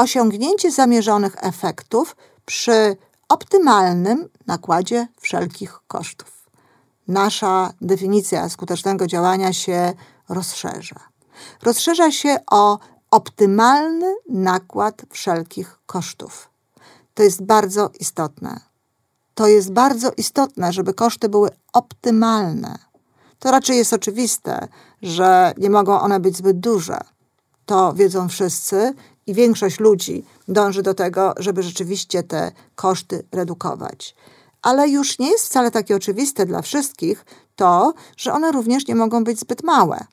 osiągnięcie zamierzonych efektów przy optymalnym nakładzie wszelkich kosztów. Nasza definicja skutecznego działania się rozszerza. Rozszerza się o optymalny nakład wszelkich kosztów. To jest bardzo istotne. To jest bardzo istotne, żeby koszty były optymalne. To raczej jest oczywiste, że nie mogą one być zbyt duże. To wiedzą wszyscy i większość ludzi dąży do tego, żeby rzeczywiście te koszty redukować. Ale już nie jest wcale takie oczywiste dla wszystkich to, że one również nie mogą być zbyt małe.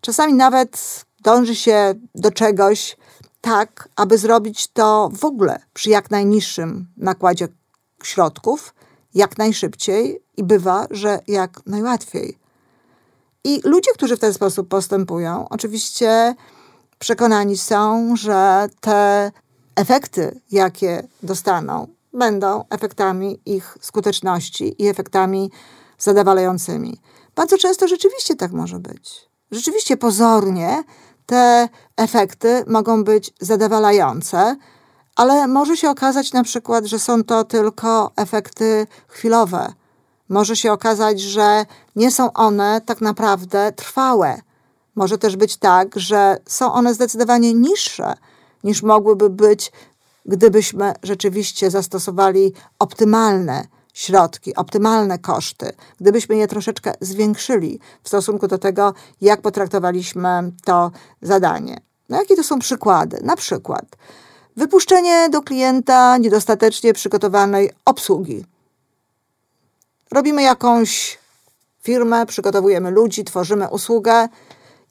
Czasami nawet dąży się do czegoś tak, aby zrobić to w ogóle przy jak najniższym nakładzie środków, jak najszybciej i bywa, że jak najłatwiej. I ludzie, którzy w ten sposób postępują, oczywiście przekonani są, że te efekty, jakie dostaną, będą efektami ich skuteczności i efektami zadowalającymi. Bardzo często rzeczywiście tak może być. Rzeczywiście pozornie te efekty mogą być zadowalające, ale może się okazać na przykład, że są to tylko efekty chwilowe. Może się okazać, że nie są one tak naprawdę trwałe. Może też być tak, że są one zdecydowanie niższe niż mogłyby być, gdybyśmy rzeczywiście zastosowali optymalne środki, optymalne koszty, gdybyśmy je troszeczkę zwiększyli w stosunku do tego, jak potraktowaliśmy to zadanie. No jakie to są przykłady? Na przykład wypuszczenie do klienta niedostatecznie przygotowanej obsługi. Robimy jakąś firmę, przygotowujemy ludzi, tworzymy usługę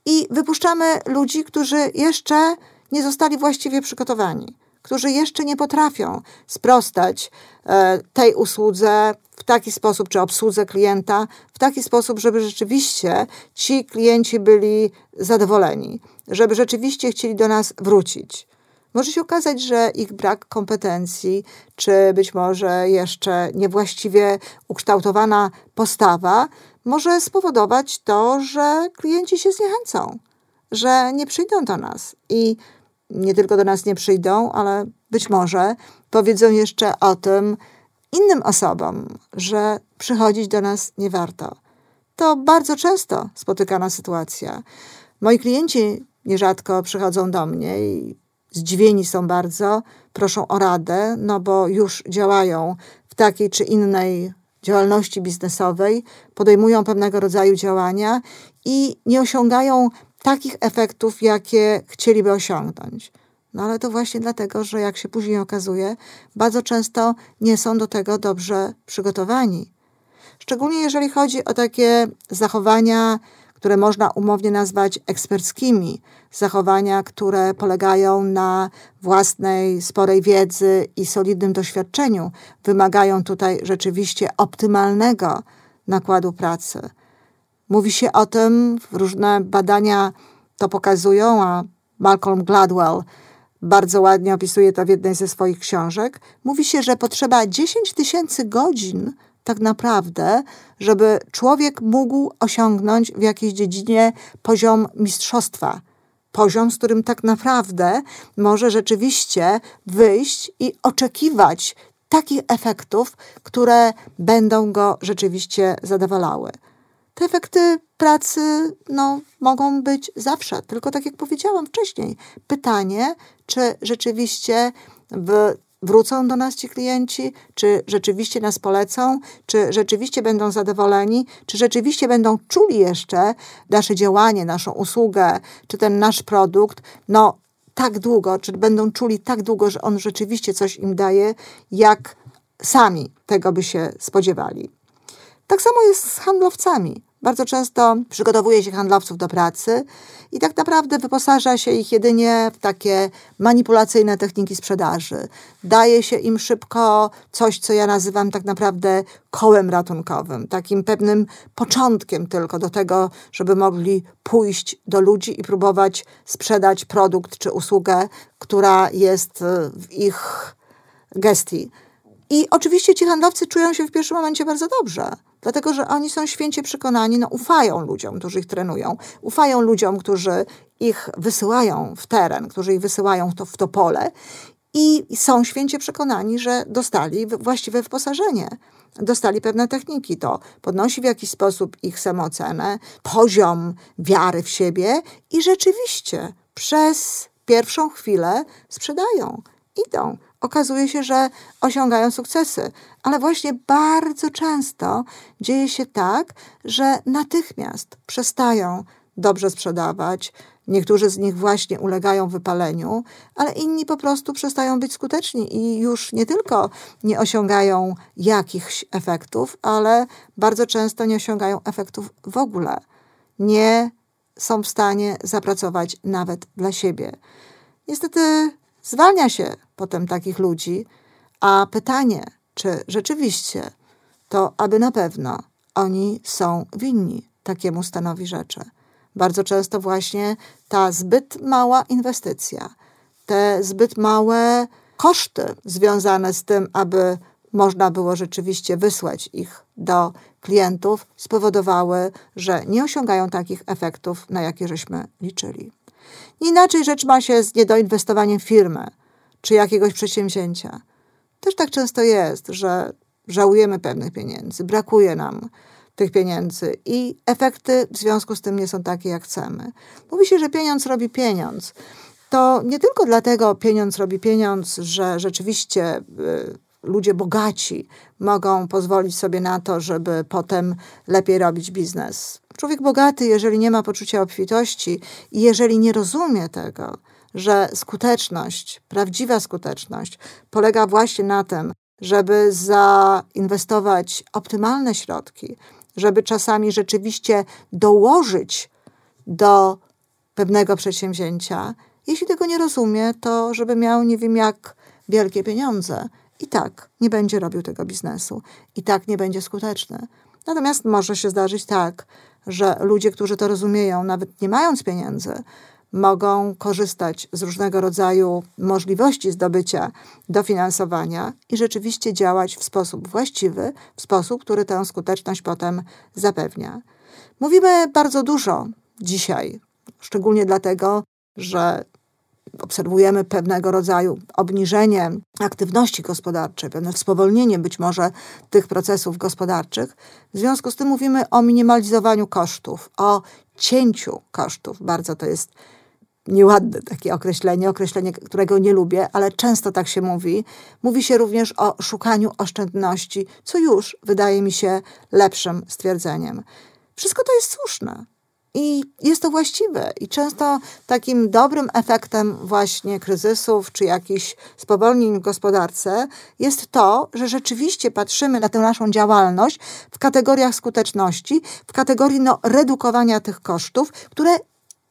i wypuszczamy ludzi, którzy jeszcze nie zostali właściwie przygotowani którzy jeszcze nie potrafią sprostać e, tej usłudze w taki sposób, czy obsłudze klienta, w taki sposób, żeby rzeczywiście ci klienci byli zadowoleni, żeby rzeczywiście chcieli do nas wrócić. Może się okazać, że ich brak kompetencji, czy być może jeszcze niewłaściwie ukształtowana postawa, może spowodować to, że klienci się zniechęcą, że nie przyjdą do nas. I nie tylko do nas nie przyjdą, ale być może powiedzą jeszcze o tym innym osobom, że przychodzić do nas nie warto. To bardzo często spotykana sytuacja. Moi klienci nierzadko przychodzą do mnie i zdziwieni są bardzo, proszą o radę, no bo już działają w takiej czy innej działalności biznesowej, podejmują pewnego rodzaju działania i nie osiągają takich efektów, jakie chcieliby osiągnąć. No ale to właśnie dlatego, że jak się później okazuje, bardzo często nie są do tego dobrze przygotowani. Szczególnie jeżeli chodzi o takie zachowania, które można umownie nazwać eksperckimi, zachowania, które polegają na własnej sporej wiedzy i solidnym doświadczeniu, wymagają tutaj rzeczywiście optymalnego nakładu pracy. Mówi się o tym, różne badania to pokazują, a Malcolm Gladwell bardzo ładnie opisuje to w jednej ze swoich książek. Mówi się, że potrzeba 10 tysięcy godzin tak naprawdę, żeby człowiek mógł osiągnąć w jakiejś dziedzinie poziom mistrzostwa. Poziom, z którym tak naprawdę może rzeczywiście wyjść i oczekiwać takich efektów, które będą go rzeczywiście zadowalały. Te efekty pracy no, mogą być zawsze, tylko tak jak powiedziałam wcześniej, pytanie, czy rzeczywiście w, wrócą do nas ci klienci, czy rzeczywiście nas polecą, czy rzeczywiście będą zadowoleni, czy rzeczywiście będą czuli jeszcze nasze działanie, naszą usługę, czy ten nasz produkt, no tak długo, czy będą czuli tak długo, że on rzeczywiście coś im daje, jak sami tego by się spodziewali. Tak samo jest z handlowcami. Bardzo często przygotowuje się handlowców do pracy i tak naprawdę wyposaża się ich jedynie w takie manipulacyjne techniki sprzedaży. Daje się im szybko coś, co ja nazywam tak naprawdę kołem ratunkowym, takim pewnym początkiem tylko do tego, żeby mogli pójść do ludzi i próbować sprzedać produkt czy usługę, która jest w ich gestii. I oczywiście ci handlowcy czują się w pierwszym momencie bardzo dobrze Dlatego, że oni są święcie przekonani, no ufają ludziom, którzy ich trenują, ufają ludziom, którzy ich wysyłają w teren, którzy ich wysyłają to, w to pole i są święcie przekonani, że dostali właściwe wyposażenie dostali pewne techniki. To podnosi w jakiś sposób ich samoocenę, poziom wiary w siebie i rzeczywiście przez pierwszą chwilę sprzedają, idą. Okazuje się, że osiągają sukcesy, ale właśnie bardzo często dzieje się tak, że natychmiast przestają dobrze sprzedawać, Niektórzy z nich właśnie ulegają wypaleniu, ale inni po prostu przestają być skuteczni i już nie tylko nie osiągają jakichś efektów, ale bardzo często nie osiągają efektów w ogóle. Nie są w stanie zapracować nawet dla siebie. Niestety zwalnia się potem takich ludzi, a pytanie, czy rzeczywiście to, aby na pewno oni są winni takiemu stanowi rzeczy. Bardzo często właśnie ta zbyt mała inwestycja, te zbyt małe koszty związane z tym, aby można było rzeczywiście wysłać ich do klientów, spowodowały, że nie osiągają takich efektów, na jakie żeśmy liczyli. Inaczej rzecz ma się z niedoinwestowaniem firmy czy jakiegoś przedsięwzięcia. Też tak często jest, że żałujemy pewnych pieniędzy, brakuje nam tych pieniędzy i efekty w związku z tym nie są takie, jak chcemy. Mówi się, że pieniądz robi pieniądz. To nie tylko dlatego pieniądz robi pieniądz, że rzeczywiście y, ludzie bogaci mogą pozwolić sobie na to, żeby potem lepiej robić biznes. Człowiek bogaty, jeżeli nie ma poczucia obfitości i jeżeli nie rozumie tego, że skuteczność, prawdziwa skuteczność polega właśnie na tym, żeby zainwestować optymalne środki, żeby czasami rzeczywiście dołożyć do pewnego przedsięwzięcia. Jeśli tego nie rozumie, to żeby miał nie wiem jak wielkie pieniądze. I tak nie będzie robił tego biznesu. I tak nie będzie skuteczny. Natomiast może się zdarzyć tak, że ludzie, którzy to rozumieją, nawet nie mając pieniędzy, mogą korzystać z różnego rodzaju możliwości zdobycia dofinansowania i rzeczywiście działać w sposób właściwy, w sposób, który tę skuteczność potem zapewnia. Mówimy bardzo dużo dzisiaj, szczególnie dlatego, że obserwujemy pewnego rodzaju obniżenie aktywności gospodarczej, pewne spowolnienie być może tych procesów gospodarczych. W związku z tym mówimy o minimalizowaniu kosztów, o cięciu kosztów. Bardzo to jest nieładne takie określenie, określenie, którego nie lubię, ale często tak się mówi. Mówi się również o szukaniu oszczędności, co już wydaje mi się lepszym stwierdzeniem. Wszystko to jest słuszne. I jest to właściwe. I często takim dobrym efektem właśnie kryzysów czy jakichś spowolnień w gospodarce jest to, że rzeczywiście patrzymy na tę naszą działalność w kategoriach skuteczności, w kategorii no, redukowania tych kosztów, które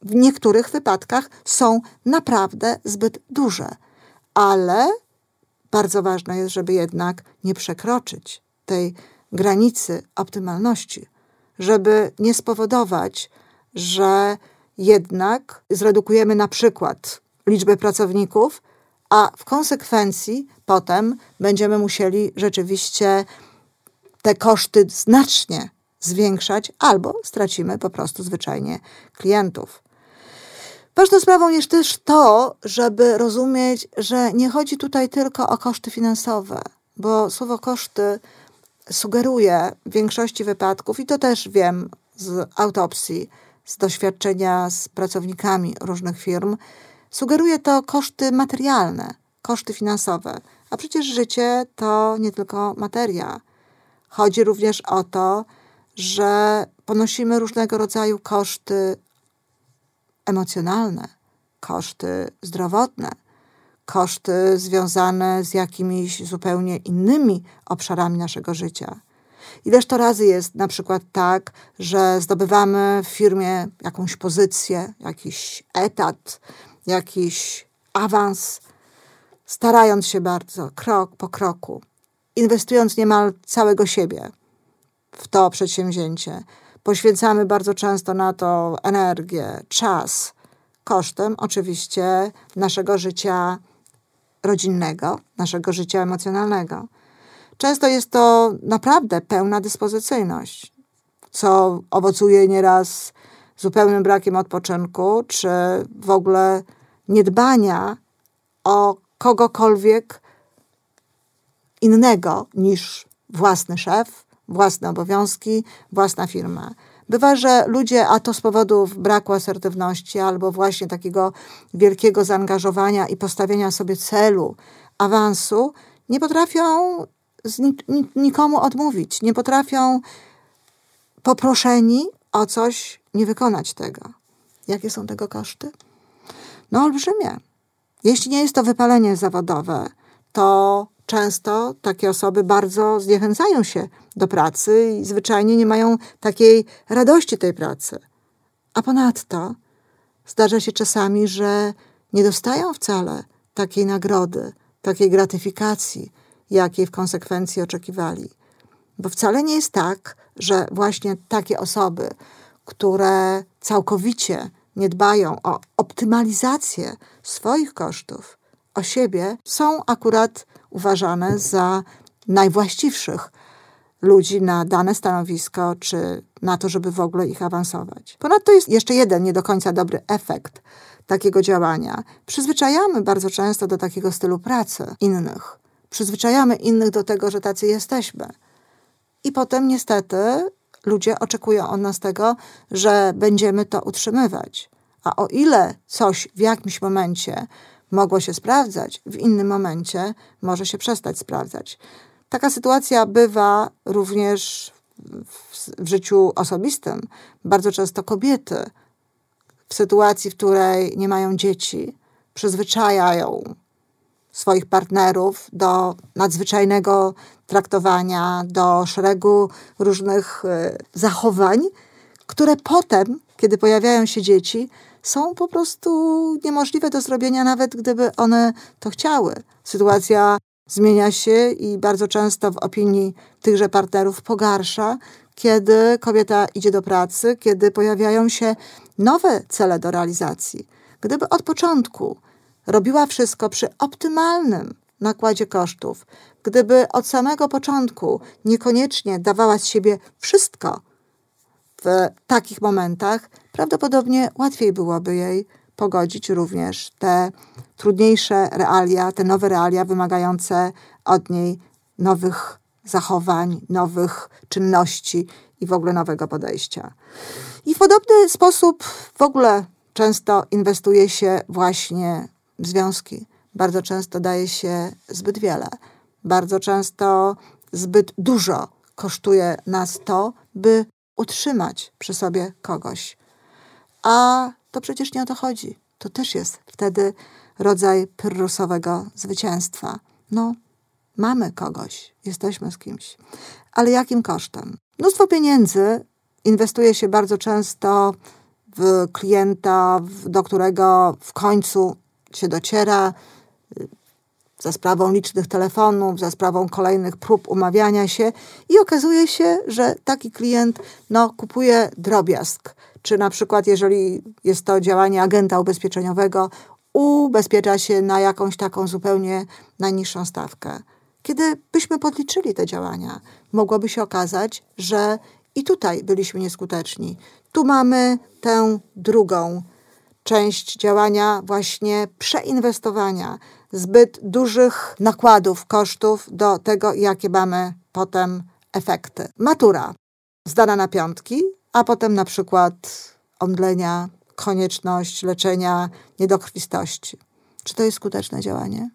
w niektórych wypadkach są naprawdę zbyt duże, ale bardzo ważne jest, żeby jednak nie przekroczyć tej granicy optymalności, żeby nie spowodować, że jednak zredukujemy na przykład liczbę pracowników, a w konsekwencji potem będziemy musieli rzeczywiście te koszty znacznie zwiększać, albo stracimy po prostu zwyczajnie klientów. Ważną sprawą jest też to, żeby rozumieć, że nie chodzi tutaj tylko o koszty finansowe, bo słowo koszty sugeruje w większości wypadków, i to też wiem z autopsji, z doświadczenia z pracownikami różnych firm, sugeruje to koszty materialne, koszty finansowe. A przecież życie to nie tylko materia. Chodzi również o to, że ponosimy różnego rodzaju koszty emocjonalne, koszty zdrowotne, koszty związane z jakimiś zupełnie innymi obszarami naszego życia. Ileż to razy jest na przykład tak, że zdobywamy w firmie jakąś pozycję, jakiś etat, jakiś awans, starając się bardzo, krok po kroku, inwestując niemal całego siebie w to przedsięwzięcie, Poświęcamy bardzo często na to energię, czas, kosztem oczywiście naszego życia rodzinnego, naszego życia emocjonalnego. Często jest to naprawdę pełna dyspozycyjność, co owocuje nieraz zupełnym brakiem odpoczynku, czy w ogóle niedbania o kogokolwiek innego niż własny szef, własne obowiązki, własna firma. Bywa, że ludzie, a to z powodów braku asertywności albo właśnie takiego wielkiego zaangażowania i postawienia sobie celu, awansu, nie potrafią nikomu odmówić, nie potrafią poproszeni o coś nie wykonać tego. Jakie są tego koszty? No, olbrzymie. Jeśli nie jest to wypalenie zawodowe, to często takie osoby bardzo zniechęcają się do pracy i zwyczajnie nie mają takiej radości tej pracy. A ponadto zdarza się czasami, że nie dostają wcale takiej nagrody, takiej gratyfikacji, jakiej w konsekwencji oczekiwali. Bo wcale nie jest tak, że właśnie takie osoby, które całkowicie nie dbają o optymalizację swoich kosztów, o siebie, są akurat uważane za najwłaściwszych ludzi na dane stanowisko, czy na to, żeby w ogóle ich awansować. Ponadto jest jeszcze jeden nie do końca dobry efekt takiego działania. Przyzwyczajamy bardzo często do takiego stylu pracy innych. Przyzwyczajamy innych do tego, że tacy jesteśmy. I potem niestety ludzie oczekują od nas tego, że będziemy to utrzymywać. A o ile coś w jakimś momencie mogło się sprawdzać, w innym momencie może się przestać sprawdzać. Taka sytuacja bywa również w, w życiu osobistym. Bardzo często kobiety w sytuacji, w której nie mają dzieci, przyzwyczajają swoich partnerów do nadzwyczajnego traktowania, do szeregu różnych e, zachowań, które potem, kiedy pojawiają się dzieci, są po prostu niemożliwe do zrobienia, nawet gdyby one to chciały. Sytuacja zmienia się i bardzo często w opinii tychże partnerów pogarsza, kiedy kobieta idzie do pracy, kiedy pojawiają się nowe cele do realizacji. Gdyby od początku robiła wszystko przy optymalnym nakładzie kosztów, gdyby od samego początku niekoniecznie dawała z siebie wszystko w takich momentach, prawdopodobnie łatwiej byłoby jej pogodzić również te trudniejsze realia, te nowe realia wymagające od niej nowych zachowań, nowych czynności i w ogóle nowego podejścia. I w podobny sposób w ogóle często inwestuje się właśnie związki. Bardzo często daje się zbyt wiele. Bardzo często zbyt dużo kosztuje nas to, by utrzymać przy sobie kogoś. A to przecież nie o to chodzi. To też jest wtedy rodzaj pyrrusowego zwycięstwa. No, mamy kogoś, jesteśmy z kimś. Ale jakim kosztem? Mnóstwo pieniędzy inwestuje się bardzo często w klienta, do którego w końcu się dociera y, za sprawą licznych telefonów, za sprawą kolejnych prób umawiania się i okazuje się, że taki klient no, kupuje drobiazg. Czy na przykład, jeżeli jest to działanie agenta ubezpieczeniowego, ubezpiecza się na jakąś taką zupełnie najniższą stawkę. Kiedy byśmy podliczyli te działania, mogłoby się okazać, że i tutaj byliśmy nieskuteczni. Tu mamy tę drugą część działania właśnie przeinwestowania zbyt dużych nakładów, kosztów do tego, jakie mamy potem efekty. Matura zdana na piątki, a potem na przykład omdlenia, konieczność leczenia niedokrwistości. Czy to jest skuteczne działanie?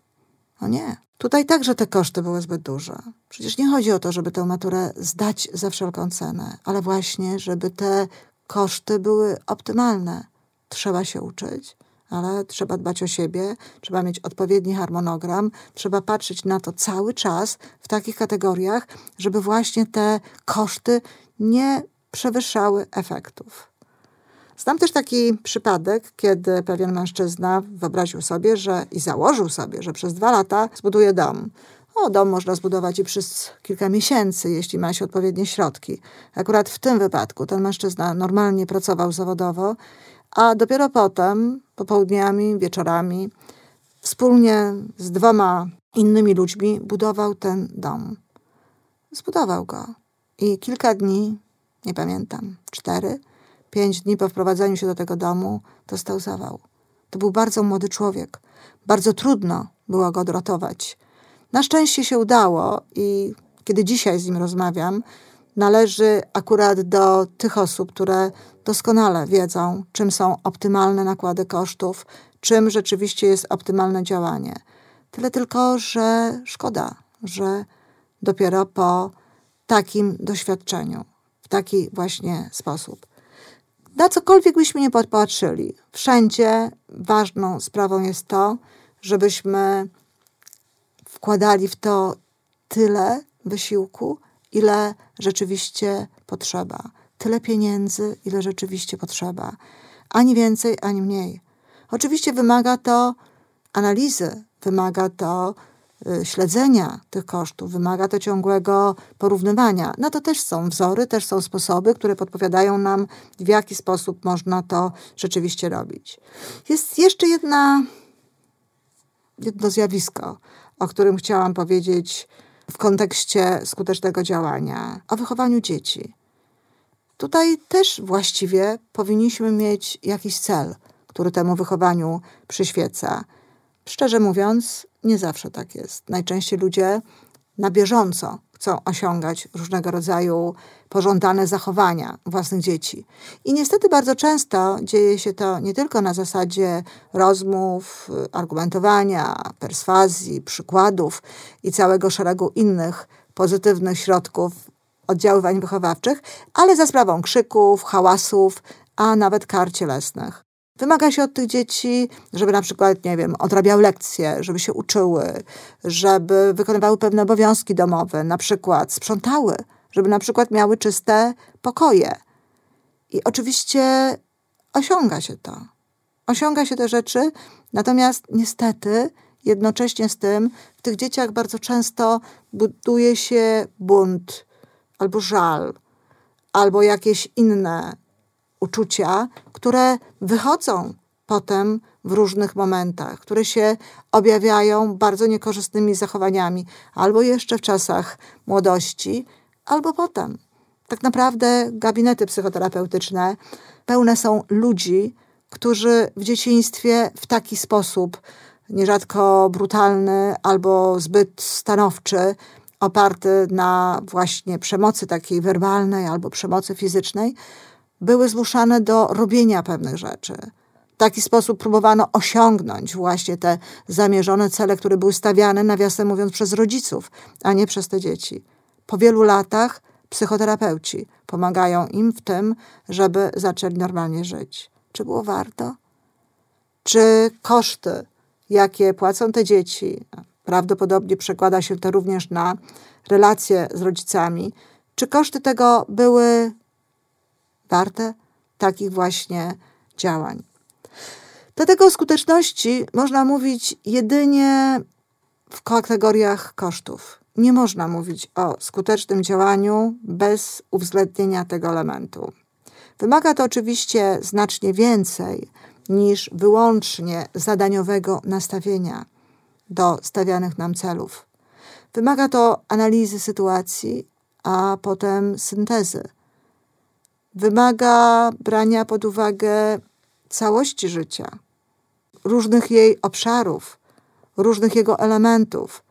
No nie. Tutaj także te koszty były zbyt duże. Przecież nie chodzi o to, żeby tę maturę zdać za wszelką cenę, ale właśnie, żeby te koszty były optymalne. Trzeba się uczyć, ale trzeba dbać o siebie, trzeba mieć odpowiedni harmonogram, trzeba patrzeć na to cały czas w takich kategoriach, żeby właśnie te koszty nie przewyższały efektów. Znam też taki przypadek, kiedy pewien mężczyzna wyobraził sobie, że i założył sobie, że przez dwa lata zbuduje dom. O, dom można zbudować i przez kilka miesięcy, jeśli ma się odpowiednie środki. Akurat w tym wypadku ten mężczyzna normalnie pracował zawodowo, a dopiero potem, popołudniami, wieczorami, wspólnie z dwoma innymi ludźmi budował ten dom. zbudował go. I kilka dni, nie pamiętam, cztery, pięć dni po wprowadzeniu się do tego domu, dostał zawał. To był bardzo młody człowiek. Bardzo trudno było go odratować. Na szczęście się udało i kiedy dzisiaj z nim rozmawiam, należy akurat do tych osób, które doskonale wiedzą, czym są optymalne nakłady kosztów, czym rzeczywiście jest optymalne działanie. Tyle tylko, że szkoda, że dopiero po takim doświadczeniu, w taki właśnie sposób. Na cokolwiek byśmy nie popatrzyli, wszędzie ważną sprawą jest to, żebyśmy wkładali w to tyle wysiłku, ile rzeczywiście potrzeba. Tyle pieniędzy, ile rzeczywiście potrzeba. Ani więcej, ani mniej. Oczywiście wymaga to analizy, wymaga to y, śledzenia tych kosztów, wymaga to ciągłego porównywania. Na to też są wzory, też są sposoby, które podpowiadają nam, w jaki sposób można to rzeczywiście robić. Jest jeszcze jedna, jedno zjawisko, o którym chciałam powiedzieć w kontekście skutecznego działania, o wychowaniu dzieci. Tutaj też właściwie powinniśmy mieć jakiś cel, który temu wychowaniu przyświeca. Szczerze mówiąc, nie zawsze tak jest. Najczęściej ludzie na bieżąco chcą osiągać różnego rodzaju pożądane zachowania własnych dzieci. I niestety bardzo często dzieje się to nie tylko na zasadzie rozmów, argumentowania, perswazji, przykładów i całego szeregu innych pozytywnych środków oddziaływań wychowawczych, ale za sprawą krzyków, hałasów, a nawet kar cielesnych. Wymaga się od tych dzieci, żeby na przykład, nie wiem, odrabiały lekcje, żeby się uczyły, żeby wykonywały pewne obowiązki domowe, na przykład sprzątały, żeby na przykład miały czyste pokoje. I oczywiście osiąga się to. Osiąga się te rzeczy, natomiast niestety jednocześnie z tym w tych dzieciach bardzo często buduje się bunt albo żal, albo jakieś inne uczucia, które wychodzą potem w różnych momentach, które się objawiają bardzo niekorzystnymi zachowaniami, albo jeszcze w czasach młodości, albo potem. Tak naprawdę gabinety psychoterapeutyczne pełne są ludzi, którzy w dzieciństwie w taki sposób, nierzadko brutalny albo zbyt stanowczy, oparty na właśnie przemocy takiej werbalnej albo przemocy fizycznej, były zmuszane do robienia pewnych rzeczy. W taki sposób próbowano osiągnąć właśnie te zamierzone cele, które były stawiane, nawiasem mówiąc, przez rodziców, a nie przez te dzieci. Po wielu latach psychoterapeuci pomagają im w tym, żeby zaczęli normalnie żyć. Czy było warto? Czy koszty, jakie płacą te dzieci, prawdopodobnie przekłada się to również na relacje z rodzicami, czy koszty tego były warte takich właśnie działań. Dlatego o skuteczności można mówić jedynie w kategoriach kosztów. Nie można mówić o skutecznym działaniu bez uwzględnienia tego elementu. Wymaga to oczywiście znacznie więcej niż wyłącznie zadaniowego nastawienia do stawianych nam celów. Wymaga to analizy sytuacji, a potem syntezy wymaga brania pod uwagę całości życia, różnych jej obszarów, różnych jego elementów.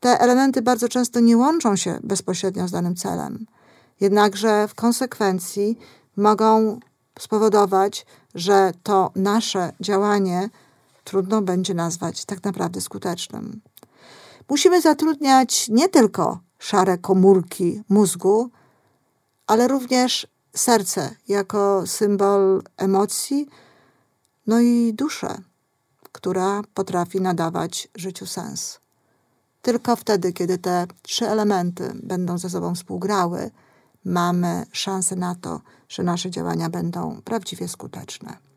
Te elementy bardzo często nie łączą się bezpośrednio z danym celem, jednakże w konsekwencji mogą spowodować, że to nasze działanie trudno będzie nazwać tak naprawdę skutecznym. Musimy zatrudniać nie tylko szare komórki mózgu, ale również serce jako symbol emocji, no i duszę, która potrafi nadawać życiu sens. Tylko wtedy, kiedy te trzy elementy będą ze sobą współgrały, mamy szansę na to, że nasze działania będą prawdziwie skuteczne.